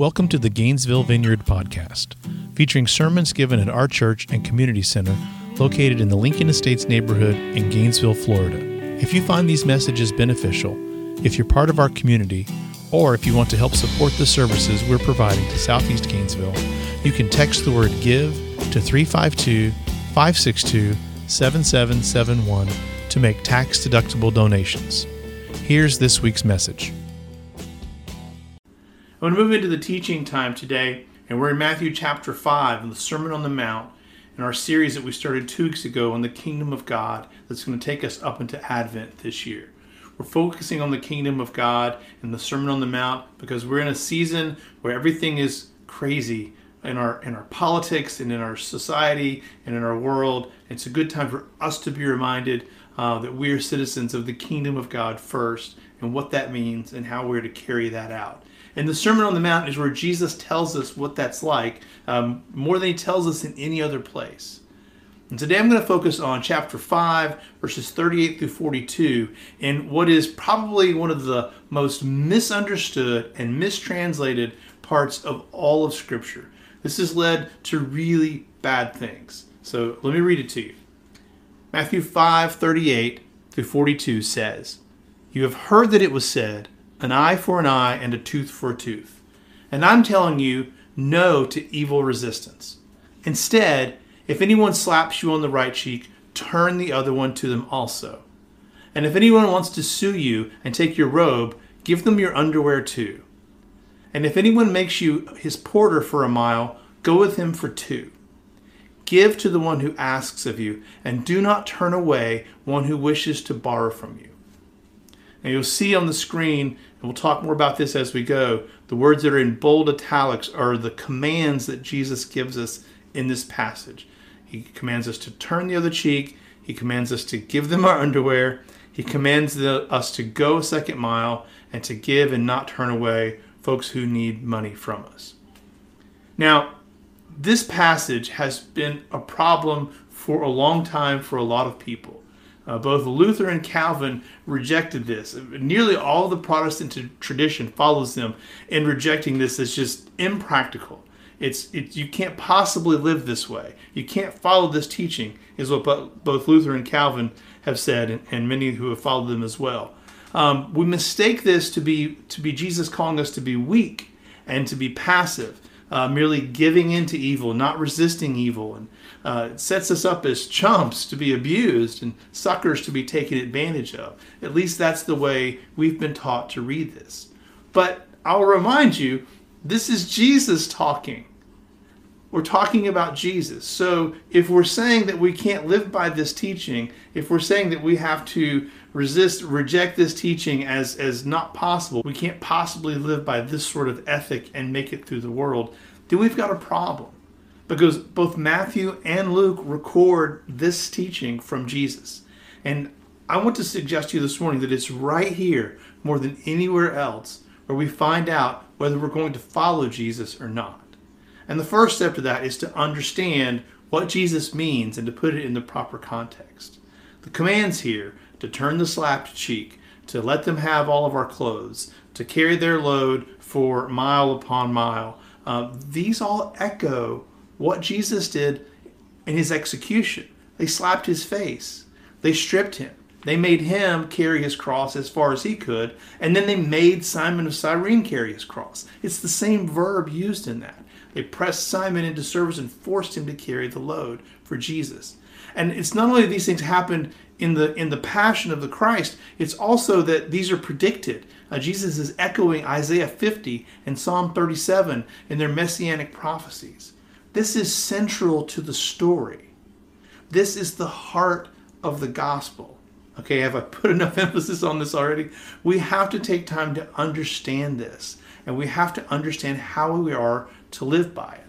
Welcome to the Gainesville Vineyard Podcast, featuring sermons given at our church and community center located in the Lincoln Estates neighborhood in Gainesville, Florida. If you find these messages beneficial, if you're part of our community, or if you want to help support the services we're providing to Southeast Gainesville, you can text the word GIVE to 352 562 7771 to make tax deductible donations. Here's this week's message. I want to move into the teaching time today, and we're in Matthew chapter 5 in the Sermon on the Mount in our series that we started two weeks ago on the kingdom of God that's going to take us up into Advent this year. We're focusing on the kingdom of God and the Sermon on the Mount because we're in a season where everything is crazy in our in our politics and in our society and in our world. It's a good time for us to be reminded uh, that we are citizens of the kingdom of God first and what that means and how we're to carry that out. And the Sermon on the Mount is where Jesus tells us what that's like um, more than he tells us in any other place. And today I'm going to focus on chapter 5, verses 38 through 42, in what is probably one of the most misunderstood and mistranslated parts of all of Scripture. This has led to really bad things. So let me read it to you. Matthew 5, 38 through 42 says, You have heard that it was said, an eye for an eye and a tooth for a tooth. And I'm telling you, no to evil resistance. Instead, if anyone slaps you on the right cheek, turn the other one to them also. And if anyone wants to sue you and take your robe, give them your underwear too. And if anyone makes you his porter for a mile, go with him for two. Give to the one who asks of you, and do not turn away one who wishes to borrow from you. Now you'll see on the screen, and we'll talk more about this as we go, the words that are in bold italics are the commands that Jesus gives us in this passage. He commands us to turn the other cheek, He commands us to give them our underwear, He commands the, us to go a second mile, and to give and not turn away folks who need money from us. Now, this passage has been a problem for a long time for a lot of people. Uh, both Luther and Calvin rejected this. Nearly all the Protestant tradition follows them in rejecting this as just impractical. It's it, you can't possibly live this way. You can't follow this teaching, is what both Luther and Calvin have said, and, and many who have followed them as well. Um, we mistake this to be to be Jesus calling us to be weak and to be passive, uh, merely giving in to evil, not resisting evil, and uh, sets us up as chumps to be abused and suckers to be taken advantage of. At least that's the way we've been taught to read this. But I'll remind you, this is Jesus talking. We're talking about Jesus. So if we're saying that we can't live by this teaching, if we're saying that we have to resist, reject this teaching as, as not possible, we can't possibly live by this sort of ethic and make it through the world, then we've got a problem because both Matthew and Luke record this teaching from Jesus. And I want to suggest to you this morning that it's right here, more than anywhere else, where we find out whether we're going to follow Jesus or not. And the first step to that is to understand what Jesus means and to put it in the proper context. The commands here to turn the slapped cheek, to let them have all of our clothes, to carry their load for mile upon mile, uh, these all echo what Jesus did in his execution. They slapped his face, they stripped him, they made him carry his cross as far as he could, and then they made Simon of Cyrene carry his cross. It's the same verb used in that. They pressed Simon into service and forced him to carry the load for Jesus. And it's not only these things happened in the in the passion of the Christ, it's also that these are predicted. Uh, Jesus is echoing Isaiah 50 and Psalm 37 in their messianic prophecies. This is central to the story. This is the heart of the gospel. Okay, have I put enough emphasis on this already? We have to take time to understand this, and we have to understand how we are to live by it.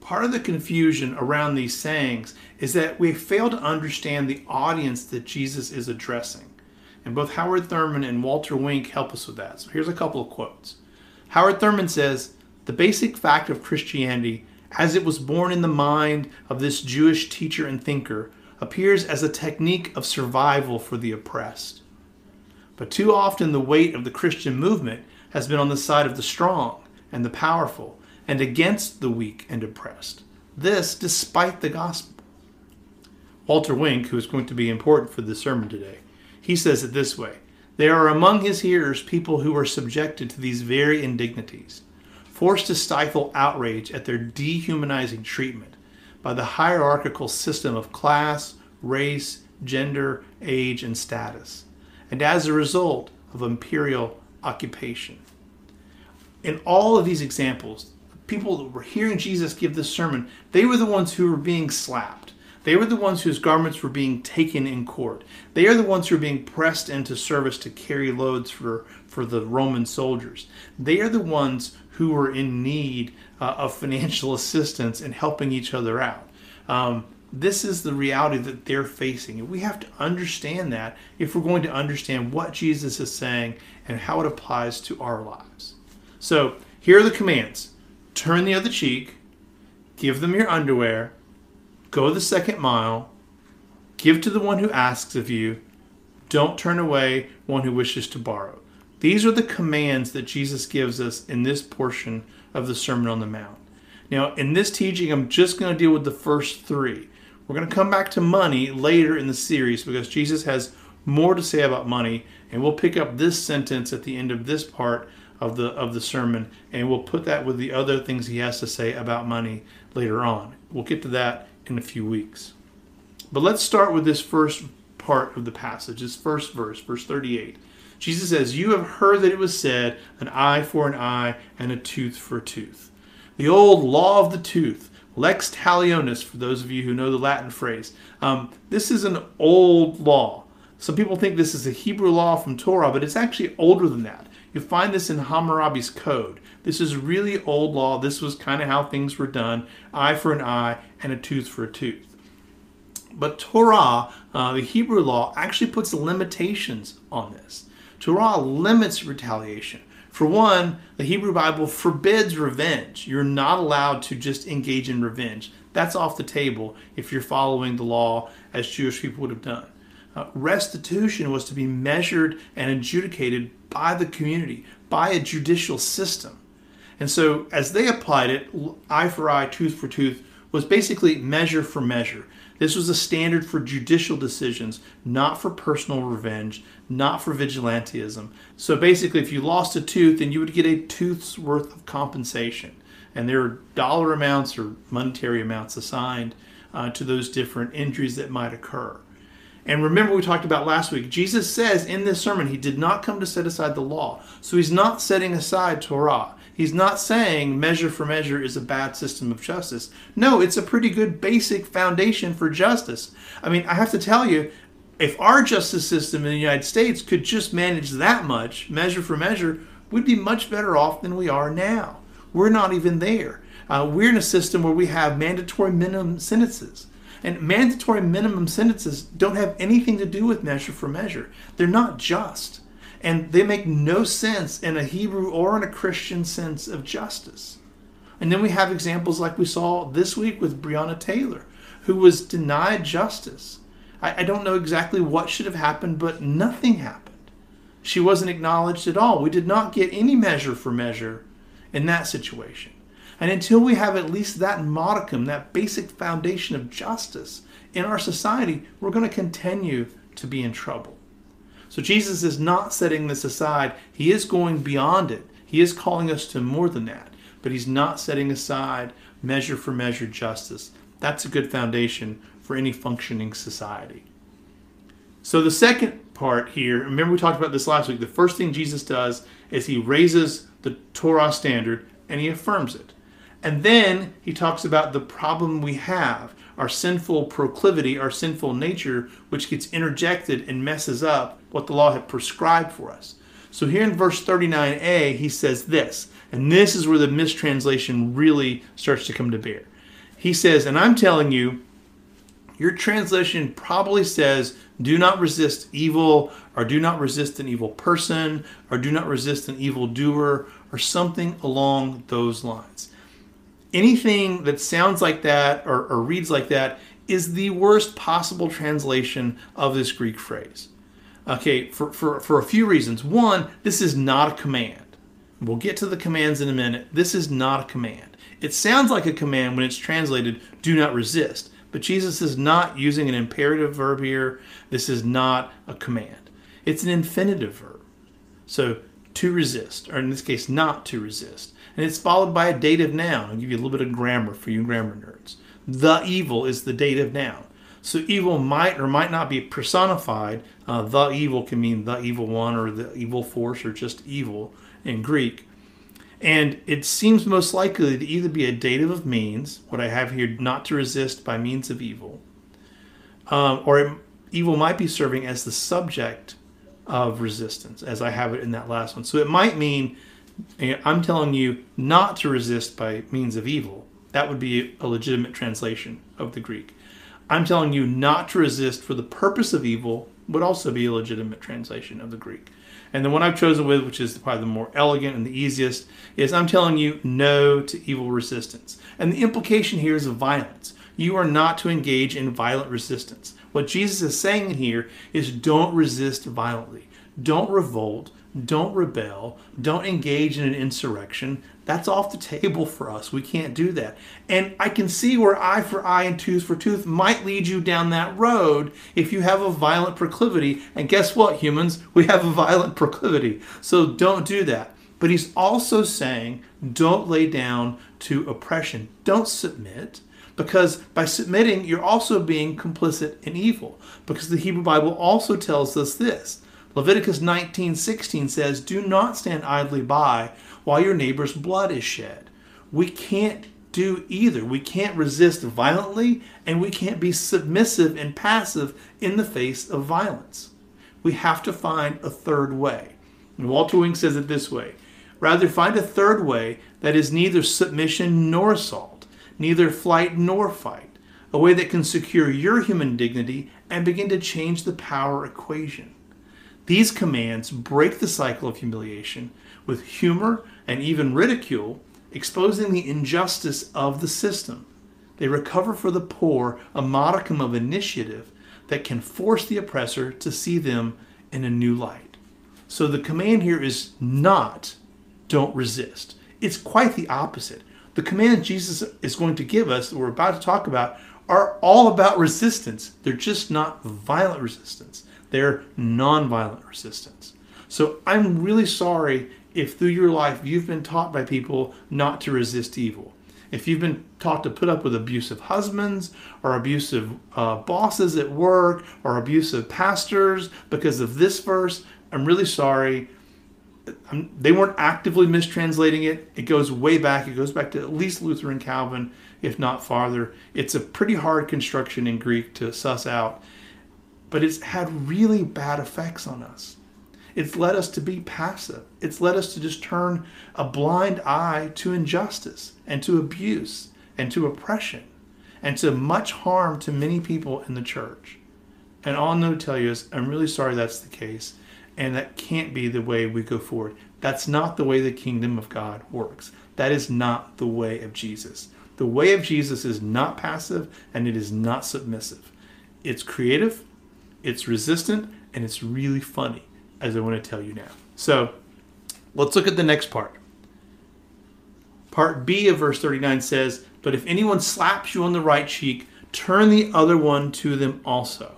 Part of the confusion around these sayings is that we fail to understand the audience that Jesus is addressing. And both Howard Thurman and Walter Wink help us with that. So here's a couple of quotes. Howard Thurman says The basic fact of Christianity as it was born in the mind of this Jewish teacher and thinker, appears as a technique of survival for the oppressed. But too often the weight of the Christian movement has been on the side of the strong, and the powerful, and against the weak and oppressed. This despite the gospel. Walter Wink, who is going to be important for this sermon today, he says it this way There are among his hearers people who are subjected to these very indignities, forced to stifle outrage at their dehumanizing treatment by the hierarchical system of class, race, gender, age, and status, and as a result of imperial occupation. In all of these examples, people that were hearing Jesus give this sermon, they were the ones who were being slapped. They were the ones whose garments were being taken in court. They are the ones who are being pressed into service to carry loads for, for the Roman soldiers. They are the ones who were in need uh, of financial assistance and helping each other out. Um, this is the reality that they're facing. And we have to understand that if we're going to understand what Jesus is saying and how it applies to our lives. So here are the commands turn the other cheek, give them your underwear, go the second mile, give to the one who asks of you, don't turn away one who wishes to borrow. These are the commands that Jesus gives us in this portion of the Sermon on the Mount. Now, in this teaching, I'm just going to deal with the first three. We're going to come back to money later in the series because Jesus has more to say about money, and we'll pick up this sentence at the end of this part of the of the sermon, and we'll put that with the other things he has to say about money later on. We'll get to that in a few weeks. But let's start with this first part of the passage, this first verse, verse 38. Jesus says, You have heard that it was said, an eye for an eye and a tooth for a tooth. The old law of the tooth, lex talionis, for those of you who know the Latin phrase. Um, this is an old law. Some people think this is a Hebrew law from Torah, but it's actually older than that. You find this in Hammurabi's code. This is really old law. This was kind of how things were done eye for an eye and a tooth for a tooth. But Torah, uh, the Hebrew law, actually puts limitations on this. Torah limits retaliation. For one, the Hebrew Bible forbids revenge. You're not allowed to just engage in revenge. That's off the table if you're following the law as Jewish people would have done. Uh, restitution was to be measured and adjudicated by the community, by a judicial system. And so, as they applied it, eye for eye, tooth for tooth was basically measure for measure. This was a standard for judicial decisions, not for personal revenge, not for vigilantism. So basically, if you lost a tooth, then you would get a tooth's worth of compensation. And there are dollar amounts or monetary amounts assigned uh, to those different injuries that might occur. And remember, we talked about last week, Jesus says in this sermon, he did not come to set aside the law. So he's not setting aside Torah. He's not saying measure for measure is a bad system of justice. No, it's a pretty good basic foundation for justice. I mean, I have to tell you, if our justice system in the United States could just manage that much, measure for measure, we'd be much better off than we are now. We're not even there. Uh, we're in a system where we have mandatory minimum sentences. And mandatory minimum sentences don't have anything to do with measure for measure. They're not just and they make no sense in a Hebrew or in a Christian sense of justice. And then we have examples like we saw this week with Breonna Taylor, who was denied justice. I, I don't know exactly what should have happened, but nothing happened. She wasn't acknowledged at all. We did not get any measure for measure in that situation. And until we have at least that modicum, that basic foundation of justice in our society, we're going to continue to be in trouble. So Jesus is not setting this aside. He is going beyond it. He is calling us to more than that. But he's not setting aside measure for measure justice. That's a good foundation for any functioning society. So the second part here, remember we talked about this last week. The first thing Jesus does is he raises the Torah standard and he affirms it. And then he talks about the problem we have, our sinful proclivity, our sinful nature, which gets interjected and messes up what the law had prescribed for us. So here in verse 39a, he says this, and this is where the mistranslation really starts to come to bear. He says, and I'm telling you, your translation probably says, do not resist evil, or do not resist an evil person, or do not resist an evil doer, or something along those lines. Anything that sounds like that or, or reads like that is the worst possible translation of this Greek phrase. Okay, for, for, for a few reasons. One, this is not a command. We'll get to the commands in a minute. This is not a command. It sounds like a command when it's translated, do not resist. But Jesus is not using an imperative verb here. This is not a command. It's an infinitive verb. So, to resist, or in this case, not to resist. And it's followed by a dative noun. I'll give you a little bit of grammar for you grammar nerds. The evil is the dative noun. So evil might or might not be personified. Uh, the evil can mean the evil one or the evil force or just evil in Greek. And it seems most likely to either be a dative of means, what I have here, not to resist by means of evil, um, or it, evil might be serving as the subject of resistance, as I have it in that last one. So it might mean I'm telling you not to resist by means of evil. That would be a legitimate translation of the Greek. I'm telling you not to resist for the purpose of evil would also be a legitimate translation of the Greek. And the one I've chosen with, which is probably the more elegant and the easiest, is I'm telling you no to evil resistance. And the implication here is of violence. You are not to engage in violent resistance. What Jesus is saying here is don't resist violently. Don't revolt. Don't rebel. Don't engage in an insurrection. That's off the table for us. We can't do that. And I can see where eye for eye and tooth for tooth might lead you down that road if you have a violent proclivity. And guess what, humans? We have a violent proclivity. So don't do that. But he's also saying don't lay down to oppression. Don't submit because by submitting, you're also being complicit in evil. Because the Hebrew Bible also tells us this Leviticus 19:16 says, "Do not stand idly by while your neighbor's blood is shed." We can't do either. We can't resist violently and we can't be submissive and passive in the face of violence. We have to find a third way. And Walter Wink says it this way Rather, find a third way that is neither submission nor assault, neither flight nor fight, a way that can secure your human dignity and begin to change the power equation. These commands break the cycle of humiliation with humor and even ridicule, exposing the injustice of the system. They recover for the poor a modicum of initiative that can force the oppressor to see them in a new light. So the command here is not don't resist. It's quite the opposite. The command Jesus is going to give us, that we're about to talk about, are all about resistance. They're just not violent resistance. They're nonviolent resistance. So I'm really sorry if through your life you've been taught by people not to resist evil. If you've been taught to put up with abusive husbands or abusive uh, bosses at work or abusive pastors because of this verse, I'm really sorry. I'm, they weren't actively mistranslating it. It goes way back. It goes back to at least Luther and Calvin, if not farther. It's a pretty hard construction in Greek to suss out but it's had really bad effects on us. It's led us to be passive. It's led us to just turn a blind eye to injustice and to abuse and to oppression and to much harm to many people in the church. And all I'm going to tell you is, I'm really sorry that's the case, and that can't be the way we go forward. That's not the way the kingdom of God works. That is not the way of Jesus. The way of Jesus is not passive and it is not submissive. It's creative, it's resistant and it's really funny, as I want to tell you now. So let's look at the next part. Part B of verse 39 says, But if anyone slaps you on the right cheek, turn the other one to them also.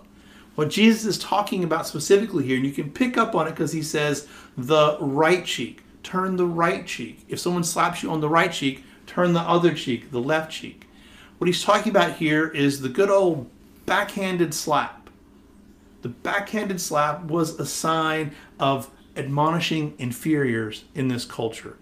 What Jesus is talking about specifically here, and you can pick up on it because he says the right cheek. Turn the right cheek. If someone slaps you on the right cheek, turn the other cheek, the left cheek. What he's talking about here is the good old backhanded slap the backhanded slap was a sign of admonishing inferiors in this culture,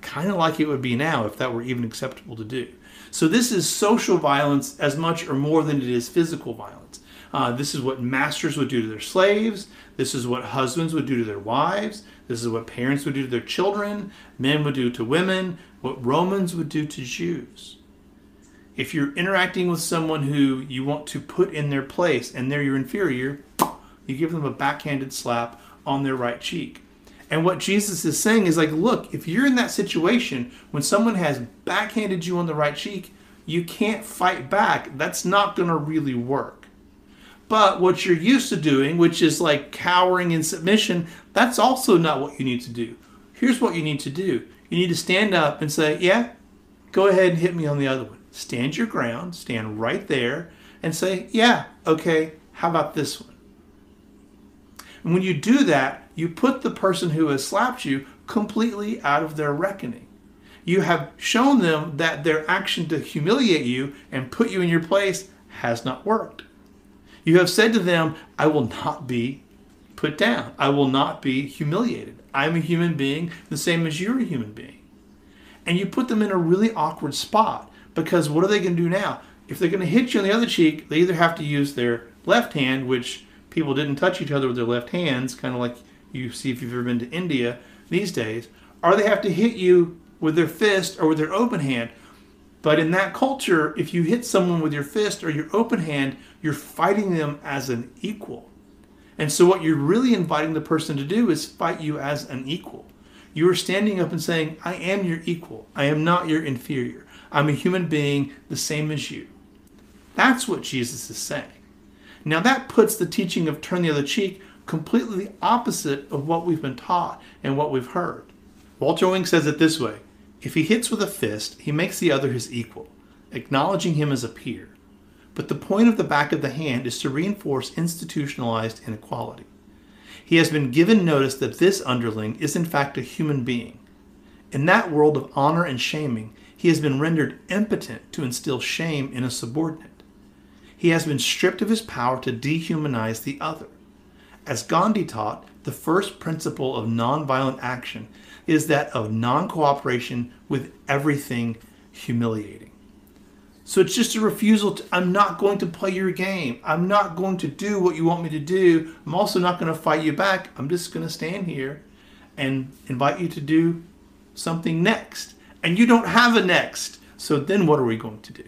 kind of like it would be now if that were even acceptable to do. So, this is social violence as much or more than it is physical violence. Uh, this is what masters would do to their slaves. This is what husbands would do to their wives. This is what parents would do to their children. Men would do to women. What Romans would do to Jews if you're interacting with someone who you want to put in their place and they're your inferior, you give them a backhanded slap on their right cheek. And what Jesus is saying is like, look, if you're in that situation when someone has backhanded you on the right cheek, you can't fight back. That's not going to really work. But what you're used to doing, which is like cowering in submission, that's also not what you need to do. here's what you need to do. You need to stand up and say, Yeah, go ahead and hit me on the other one. Stand your ground, stand right there, and say, Yeah, okay, how about this one? And when you do that, you put the person who has slapped you completely out of their reckoning. You have shown them that their action to humiliate you and put you in your place has not worked. You have said to them, I will not be put down. I will not be humiliated. I'm a human being the same as you're a human being. And you put them in a really awkward spot because what are they going to do now? If they're going to hit you on the other cheek, they either have to use their left hand, which people didn't touch each other with their left hands, kind of like you see if you've ever been to India these days, or they have to hit you with their fist or with their open hand. But in that culture, if you hit someone with your fist or your open hand, you're fighting them as an equal. And so, what you're really inviting the person to do is fight you as an equal. You are standing up and saying, I am your equal. I am not your inferior. I'm a human being the same as you. That's what Jesus is saying. Now, that puts the teaching of turn the other cheek completely the opposite of what we've been taught and what we've heard. Walter Wink says it this way If he hits with a fist, he makes the other his equal, acknowledging him as a peer. But the point of the back of the hand is to reinforce institutionalized inequality. He has been given notice that this underling is in fact a human being. In that world of honor and shaming, he has been rendered impotent to instill shame in a subordinate. He has been stripped of his power to dehumanize the other. As Gandhi taught, the first principle of nonviolent action is that of non cooperation with everything humiliating. So it's just a refusal to, I'm not going to play your game. I'm not going to do what you want me to do. I'm also not going to fight you back. I'm just going to stand here and invite you to do something next. And you don't have a next. So then what are we going to do?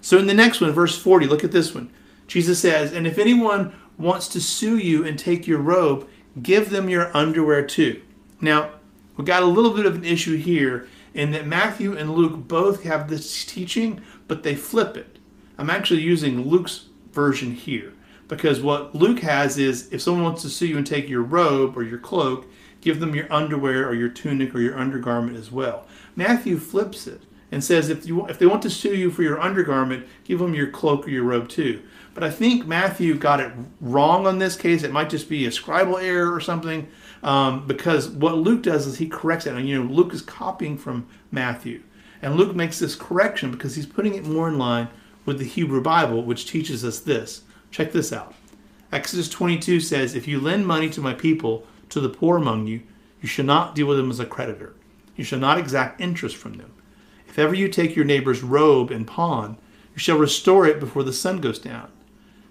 So in the next one, verse 40, look at this one. Jesus says, And if anyone wants to sue you and take your robe, give them your underwear too. Now, we've got a little bit of an issue here in that Matthew and Luke both have this teaching, but they flip it. I'm actually using Luke's version here because what Luke has is if someone wants to sue you and take your robe or your cloak, give them your underwear or your tunic or your undergarment as well. Matthew flips it and says if you if they want to sue you for your undergarment, give them your cloak or your robe too. But I think Matthew got it wrong on this case. It might just be a scribal error or something, um, because what Luke does is he corrects it. And you know, Luke is copying from Matthew, and Luke makes this correction because he's putting it more in line with the Hebrew Bible, which teaches us this. Check this out. Exodus 22 says, "If you lend money to my people, to the poor among you, you shall not deal with them as a creditor. You shall not exact interest from them." If ever you take your neighbor's robe and pawn, you shall restore it before the sun goes down.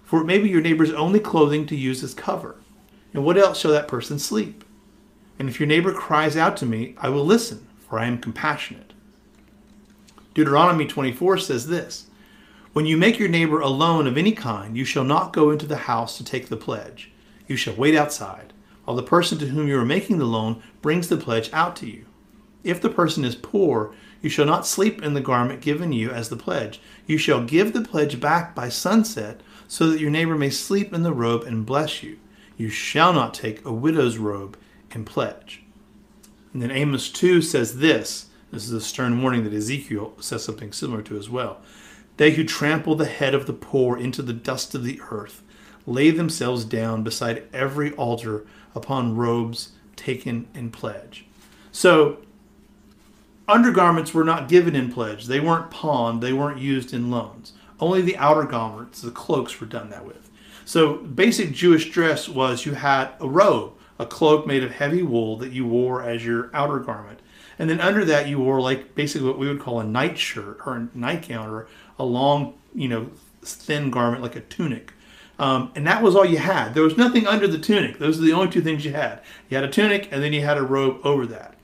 For it may be your neighbor's only clothing to use as cover. And what else shall that person sleep? And if your neighbor cries out to me, I will listen, for I am compassionate. Deuteronomy 24 says this When you make your neighbor a loan of any kind, you shall not go into the house to take the pledge. You shall wait outside, while the person to whom you are making the loan brings the pledge out to you. If the person is poor, you shall not sleep in the garment given you as the pledge. You shall give the pledge back by sunset, so that your neighbor may sleep in the robe and bless you. You shall not take a widow's robe and pledge. And then Amos 2 says this this is a stern warning that Ezekiel says something similar to as well. They who trample the head of the poor into the dust of the earth lay themselves down beside every altar upon robes taken in pledge. So undergarments were not given in pledge. They weren't pawned. They weren't used in loans. Only the outer garments, the cloaks, were done that with. So basic Jewish dress was you had a robe, a cloak made of heavy wool that you wore as your outer garment. And then under that you wore like basically what we would call a nightshirt or a nightgown or a long, you know, thin garment like a tunic. Um, and that was all you had. There was nothing under the tunic. Those are the only two things you had. You had a tunic and then you had a robe over that.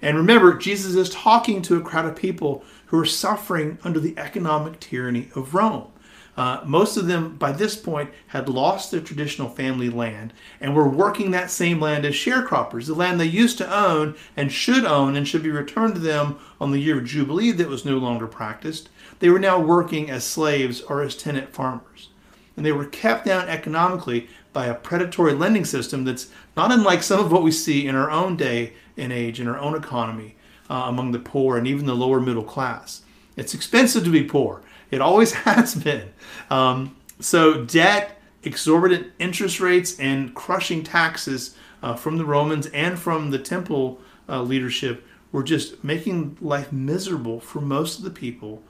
And remember, Jesus is talking to a crowd of people who are suffering under the economic tyranny of Rome. Uh, most of them, by this point, had lost their traditional family land and were working that same land as sharecroppers, the land they used to own and should own and should be returned to them on the year of Jubilee that was no longer practiced. They were now working as slaves or as tenant farmers. And they were kept down economically by a predatory lending system that's not unlike some of what we see in our own day and age in our own economy uh, among the poor and even the lower middle class. It's expensive to be poor. It always has been. Um, so debt, exorbitant interest rates, and crushing taxes uh, from the Romans and from the temple uh, leadership were just making life miserable for most of the people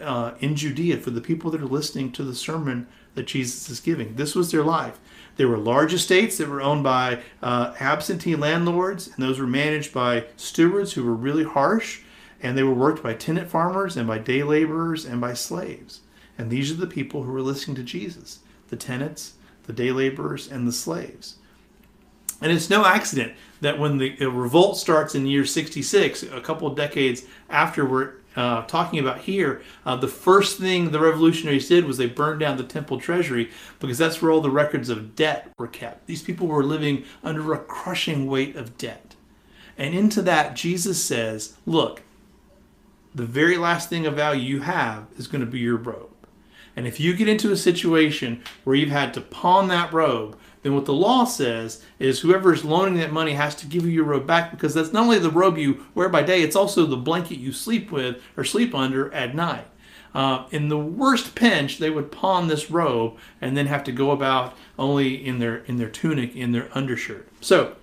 uh, in Judea, for the people that are listening to the sermon that Jesus is giving. This was their life. There were large estates that were owned by uh, absentee landlords, and those were managed by stewards who were really harsh, and they were worked by tenant farmers and by day laborers and by slaves. And these are the people who were listening to Jesus the tenants, the day laborers, and the slaves. And it's no accident that when the revolt starts in year 66, a couple decades after we're uh, talking about here, uh, the first thing the revolutionaries did was they burned down the temple treasury because that's where all the records of debt were kept. These people were living under a crushing weight of debt. And into that, Jesus says, Look, the very last thing of value you have is going to be your robe. And if you get into a situation where you've had to pawn that robe, then what the law says is whoever is loaning that money has to give you your robe back because that's not only the robe you wear by day, it's also the blanket you sleep with or sleep under at night. Uh, in the worst pinch, they would pawn this robe and then have to go about only in their in their tunic, in their undershirt. So,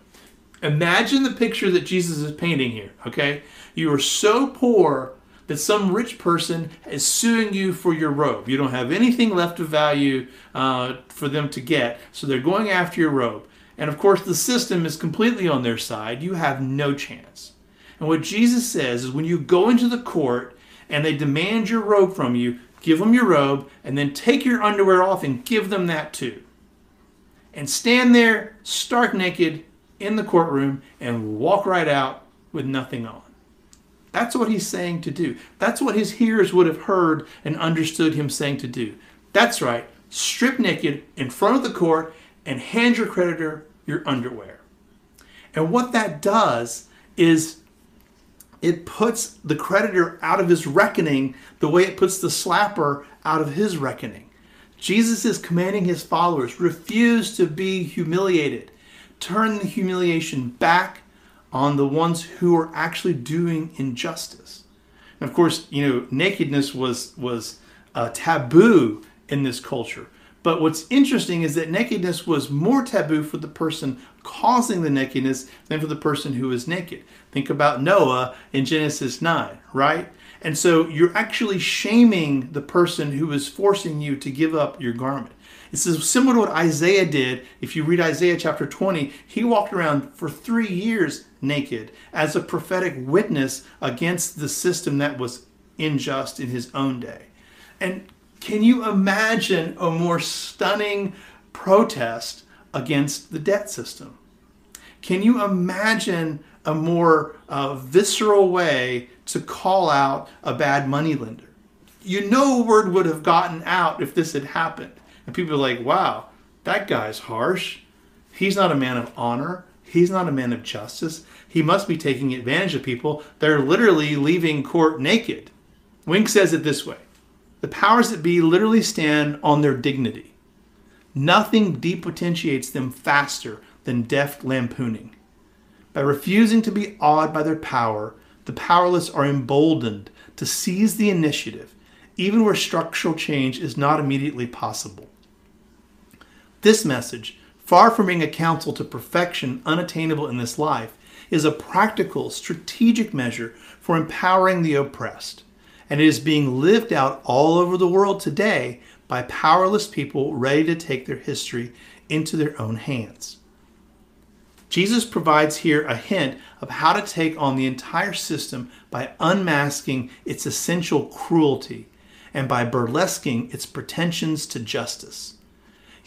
imagine the picture that Jesus is painting here. Okay, you are so poor that some rich person is suing you for your robe. You don't have anything left of value uh, for them to get, so they're going after your robe. And of course, the system is completely on their side. You have no chance. And what Jesus says is when you go into the court and they demand your robe from you, give them your robe and then take your underwear off and give them that too. And stand there stark naked in the courtroom and walk right out with nothing on. That's what he's saying to do. That's what his hearers would have heard and understood him saying to do. That's right. Strip naked in front of the court and hand your creditor your underwear. And what that does is it puts the creditor out of his reckoning the way it puts the slapper out of his reckoning. Jesus is commanding his followers refuse to be humiliated, turn the humiliation back on the ones who are actually doing injustice. And of course, you know, nakedness was was a taboo in this culture. But what's interesting is that nakedness was more taboo for the person causing the nakedness than for the person who is naked. Think about Noah in Genesis 9, right? And so you're actually shaming the person who is forcing you to give up your garment. This is similar to what Isaiah did. If you read Isaiah chapter 20, he walked around for three years naked as a prophetic witness against the system that was unjust in his own day. And can you imagine a more stunning protest against the debt system? Can you imagine a more uh, visceral way to call out a bad moneylender? You know, word would have gotten out if this had happened. And people are like, wow, that guy's harsh. He's not a man of honor. He's not a man of justice. He must be taking advantage of people. They're literally leaving court naked. Wink says it this way The powers that be literally stand on their dignity. Nothing depotentiates them faster than deft lampooning. By refusing to be awed by their power, the powerless are emboldened to seize the initiative, even where structural change is not immediately possible. This message, far from being a counsel to perfection unattainable in this life, is a practical, strategic measure for empowering the oppressed. And it is being lived out all over the world today by powerless people ready to take their history into their own hands. Jesus provides here a hint of how to take on the entire system by unmasking its essential cruelty and by burlesquing its pretensions to justice.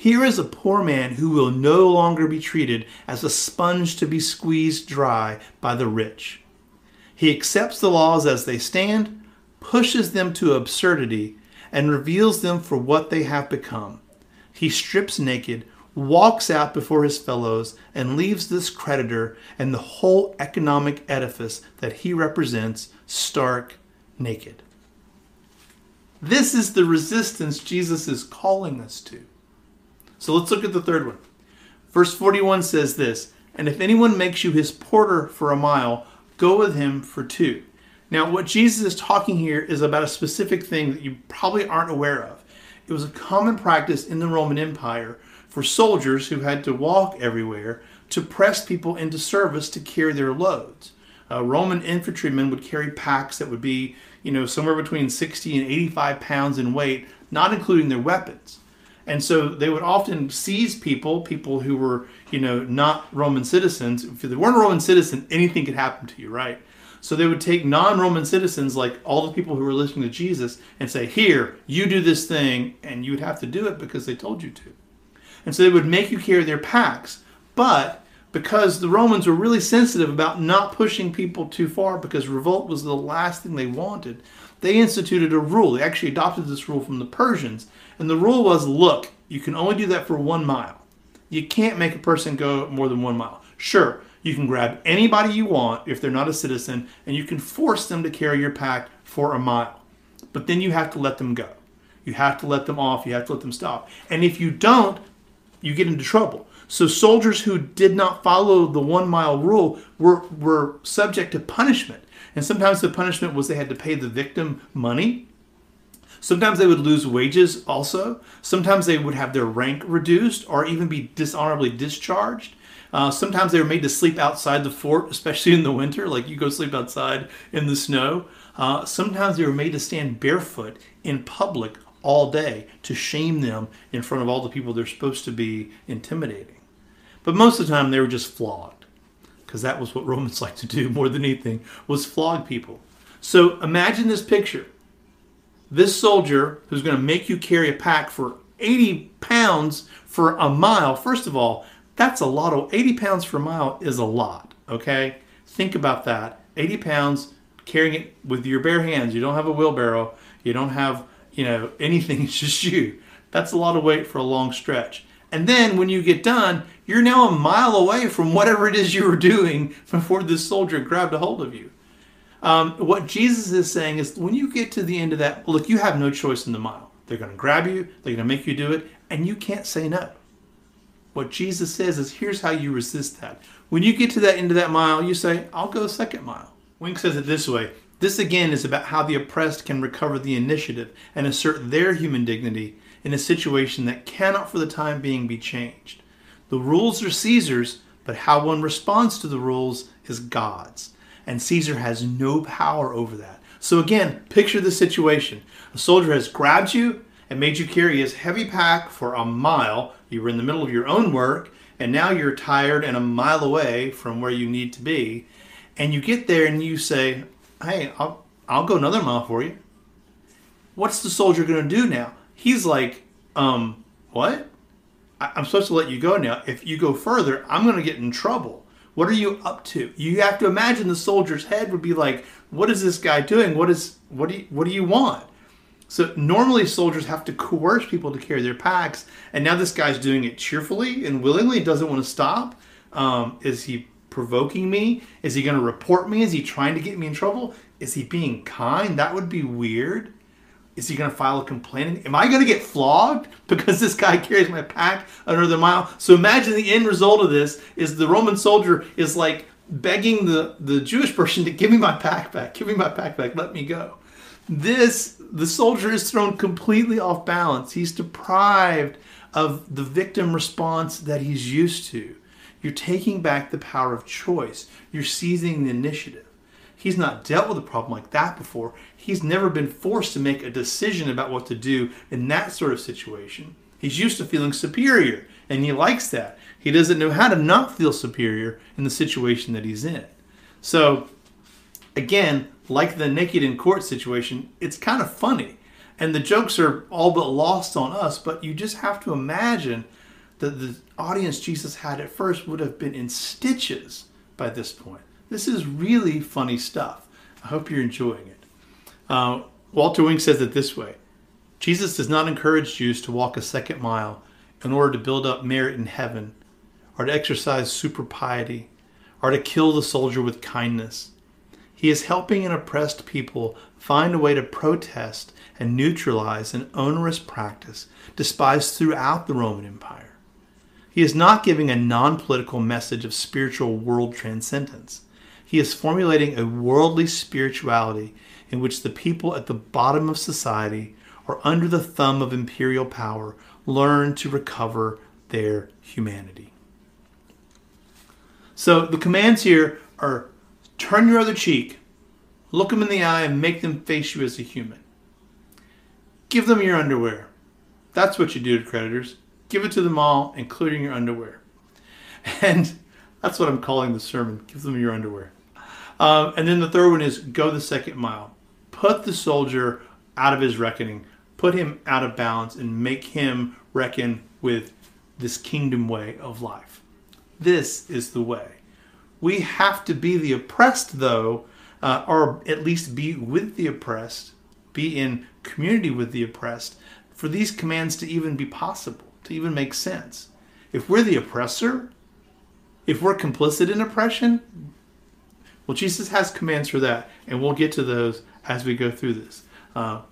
Here is a poor man who will no longer be treated as a sponge to be squeezed dry by the rich. He accepts the laws as they stand, pushes them to absurdity, and reveals them for what they have become. He strips naked, walks out before his fellows, and leaves this creditor and the whole economic edifice that he represents stark naked. This is the resistance Jesus is calling us to. So let's look at the third one. Verse 41 says this And if anyone makes you his porter for a mile, go with him for two. Now, what Jesus is talking here is about a specific thing that you probably aren't aware of. It was a common practice in the Roman Empire for soldiers who had to walk everywhere to press people into service to carry their loads. Uh, Roman infantrymen would carry packs that would be, you know, somewhere between 60 and 85 pounds in weight, not including their weapons. And so they would often seize people, people who were, you know, not Roman citizens. If they weren't a Roman citizen, anything could happen to you, right? So they would take non Roman citizens, like all the people who were listening to Jesus, and say, Here, you do this thing, and you would have to do it because they told you to. And so they would make you carry their packs. But because the Romans were really sensitive about not pushing people too far because revolt was the last thing they wanted, they instituted a rule. They actually adopted this rule from the Persians. And the rule was look, you can only do that for one mile. You can't make a person go more than one mile. Sure, you can grab anybody you want if they're not a citizen, and you can force them to carry your pack for a mile. But then you have to let them go. You have to let them off. You have to let them stop. And if you don't, you get into trouble. So soldiers who did not follow the one mile rule were, were subject to punishment. And sometimes the punishment was they had to pay the victim money. Sometimes they would lose wages also. Sometimes they would have their rank reduced or even be dishonorably discharged. Uh, sometimes they were made to sleep outside the fort, especially in the winter, like you go sleep outside in the snow. Uh, sometimes they were made to stand barefoot in public all day to shame them in front of all the people they're supposed to be intimidating. But most of the time they were just flogged because that was what Romans like to do more than anything was flog people. So imagine this picture. This soldier who's going to make you carry a pack for 80 pounds for a mile. First of all, that's a lot of 80 pounds for a mile is a lot, okay? Think about that. 80 pounds carrying it with your bare hands. You don't have a wheelbarrow. You don't have you know, anything, it's just you. That's a lot of weight for a long stretch. And then when you get done, you're now a mile away from whatever it is you were doing before this soldier grabbed a hold of you. Um, what Jesus is saying is when you get to the end of that, look, you have no choice in the mile. They're going to grab you, they're going to make you do it, and you can't say no. What Jesus says is here's how you resist that. When you get to that end of that mile, you say, I'll go a second mile. Wink says it this way this again is about how the oppressed can recover the initiative and assert their human dignity in a situation that cannot for the time being be changed. The rules are Caesar's, but how one responds to the rules is God's. And Caesar has no power over that. So again, picture the situation. A soldier has grabbed you and made you carry his heavy pack for a mile. You were in the middle of your own work, and now you're tired and a mile away from where you need to be. And you get there and you say, hey, I'll, I'll go another mile for you. What's the soldier going to do now? He's like, um, what? I, I'm supposed to let you go now. If you go further, I'm going to get in trouble. What are you up to? You have to imagine the soldier's head would be like, what is this guy doing? What is what do you, what do you want? So normally soldiers have to coerce people to carry their packs, and now this guy's doing it cheerfully and willingly. Doesn't want to stop. Um, is he provoking me? Is he going to report me? Is he trying to get me in trouble? Is he being kind? That would be weird. Is he going to file a complaint? Am I going to get flogged because this guy carries my pack another mile? So imagine the end result of this is the Roman soldier is like begging the, the Jewish person to give me my pack back, give me my pack back, let me go. This, the soldier is thrown completely off balance. He's deprived of the victim response that he's used to. You're taking back the power of choice. You're seizing the initiative. He's not dealt with a problem like that before. He's never been forced to make a decision about what to do in that sort of situation. He's used to feeling superior, and he likes that. He doesn't know how to not feel superior in the situation that he's in. So, again, like the naked in court situation, it's kind of funny. And the jokes are all but lost on us, but you just have to imagine that the audience Jesus had at first would have been in stitches by this point. This is really funny stuff. I hope you're enjoying it. Uh, Walter Wink says it this way Jesus does not encourage Jews to walk a second mile in order to build up merit in heaven, or to exercise super piety, or to kill the soldier with kindness. He is helping an oppressed people find a way to protest and neutralize an onerous practice despised throughout the Roman Empire. He is not giving a non political message of spiritual world transcendence. He is formulating a worldly spirituality in which the people at the bottom of society or under the thumb of imperial power learn to recover their humanity. So the commands here are turn your other cheek, look them in the eye, and make them face you as a human. Give them your underwear. That's what you do to creditors. Give it to them all, including your underwear. And that's what I'm calling the sermon. Give them your underwear. Um, and then the third one is go the second mile. Put the soldier out of his reckoning. Put him out of balance and make him reckon with this kingdom way of life. This is the way. We have to be the oppressed, though, uh, or at least be with the oppressed, be in community with the oppressed, for these commands to even be possible, to even make sense. If we're the oppressor, if we're complicit in oppression, well, Jesus has commands for that, and we'll get to those as we go through this uh,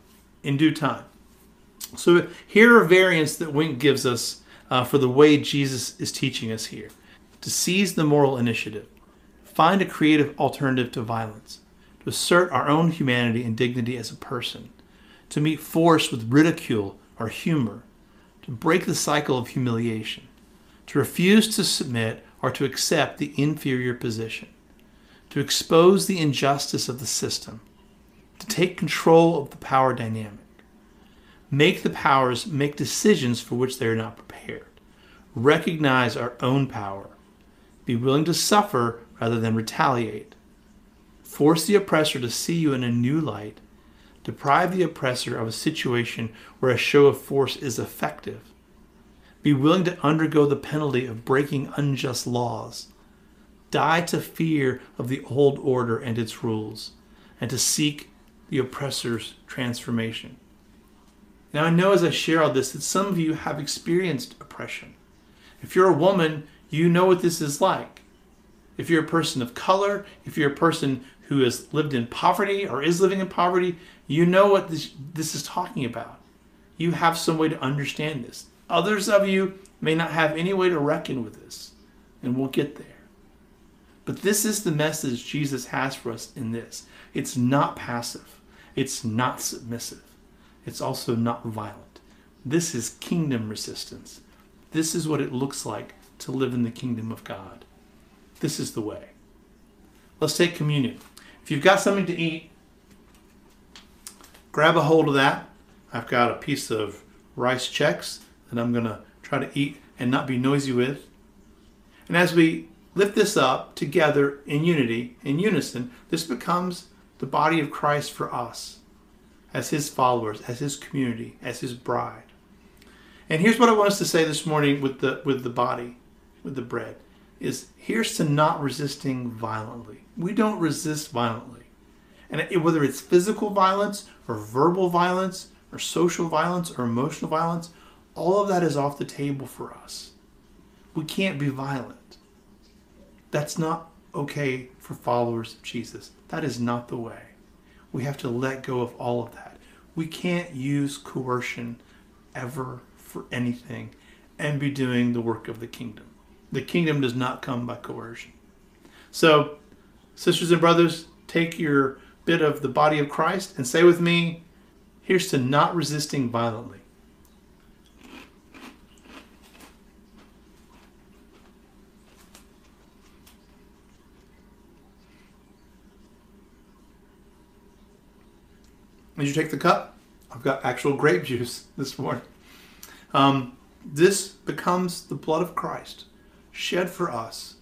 in due time. So here are variants that Wink gives us uh, for the way Jesus is teaching us here to seize the moral initiative, find a creative alternative to violence, to assert our own humanity and dignity as a person, to meet force with ridicule or humor, to break the cycle of humiliation, to refuse to submit or to accept the inferior position, to expose the injustice of the system, to take control of the power dynamic, make the powers make decisions for which they are not prepared, recognize our own power, be willing to suffer rather than retaliate, force the oppressor to see you in a new light, deprive the oppressor of a situation where a show of force is effective, be willing to undergo the penalty of breaking unjust laws, die to fear of the old order and its rules, and to seek the oppressor's transformation. Now, I know as I share all this that some of you have experienced oppression. If you're a woman, you know what this is like. If you're a person of color, if you're a person who has lived in poverty or is living in poverty, you know what this, this is talking about. You have some way to understand this. Others of you may not have any way to reckon with this, and we'll get there. But this is the message Jesus has for us in this it's not passive, it's not submissive, it's also not violent. This is kingdom resistance. This is what it looks like to live in the kingdom of God. This is the way. Let's take communion. If you've got something to eat, grab a hold of that. I've got a piece of rice Chex that I'm going to try to eat and not be noisy with. And as we lift this up together in unity, in unison, this becomes the body of Christ for us as his followers, as his community, as his bride. And here's what I want us to say this morning with the with the body, with the bread, is here's to not resisting violently. We don't resist violently. And whether it's physical violence or verbal violence or social violence or emotional violence, all of that is off the table for us. We can't be violent. That's not okay for followers of Jesus. That is not the way. We have to let go of all of that. We can't use coercion ever for anything and be doing the work of the kingdom. The kingdom does not come by coercion. So, sisters and brothers, take your bit of the body of Christ and say with me, here's to not resisting violently. As you take the cup, I've got actual grape juice this morning. Um, this becomes the blood of Christ shed for us,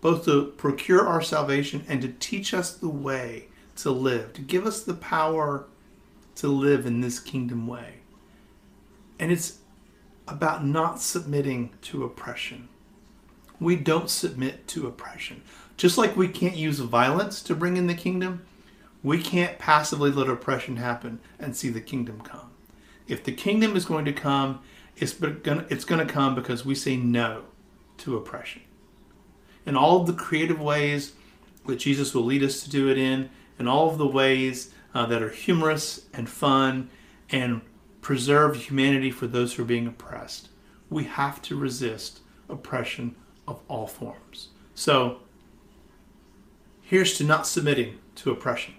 both to procure our salvation and to teach us the way to live, to give us the power to live in this kingdom way. And it's about not submitting to oppression. We don't submit to oppression. Just like we can't use violence to bring in the kingdom, we can't passively let oppression happen and see the kingdom come. If the kingdom is going to come, it's going to come because we say no to oppression. In all of the creative ways that Jesus will lead us to do it in, and all of the ways uh, that are humorous and fun and preserve humanity for those who are being oppressed, we have to resist oppression of all forms. So, here's to not submitting to oppression.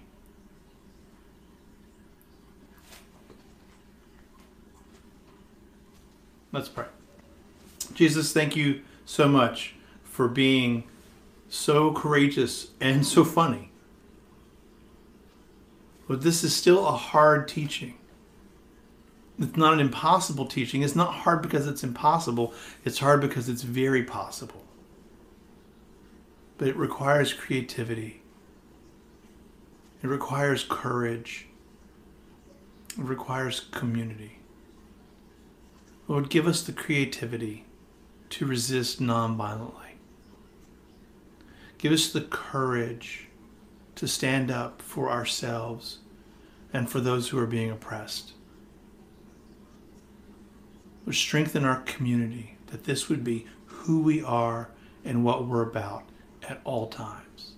Let's pray. Jesus, thank you so much for being so courageous and so funny. But this is still a hard teaching. It's not an impossible teaching. It's not hard because it's impossible. It's hard because it's very possible. But it requires creativity. It requires courage. It requires community. Lord, give us the creativity to resist nonviolently. Give us the courage to stand up for ourselves and for those who are being oppressed. Lord, strengthen our community that this would be who we are and what we're about at all times.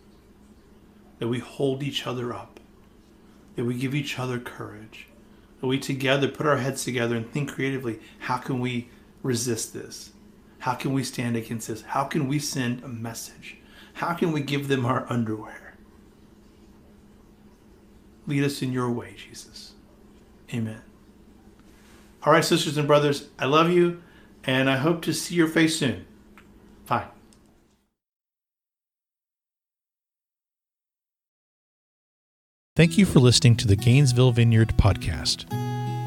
That we hold each other up, that we give each other courage, that we together put our heads together and think creatively how can we resist this? How can we stand against this? How can we send a message? How can we give them our underwear? Lead us in your way, Jesus. Amen. All right, sisters and brothers, I love you, and I hope to see your face soon. Bye. Thank you for listening to the Gainesville Vineyard podcast.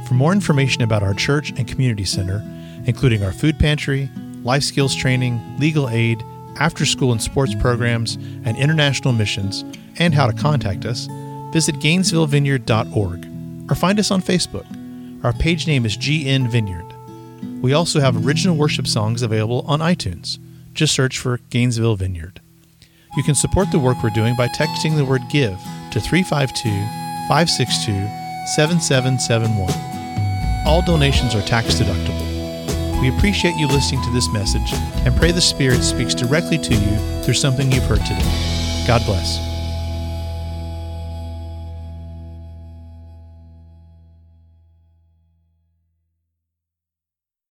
For more information about our church and community center, including our food pantry, life skills training, legal aid, after school and sports programs, and international missions, and how to contact us, visit GainesvilleVineyard.org or find us on Facebook. Our page name is GN Vineyard. We also have original worship songs available on iTunes. Just search for Gainesville Vineyard. You can support the work we're doing by texting the word GIVE to 352 562 7771. All donations are tax deductible. We appreciate you listening to this message and pray the Spirit speaks directly to you through something you've heard today. God bless.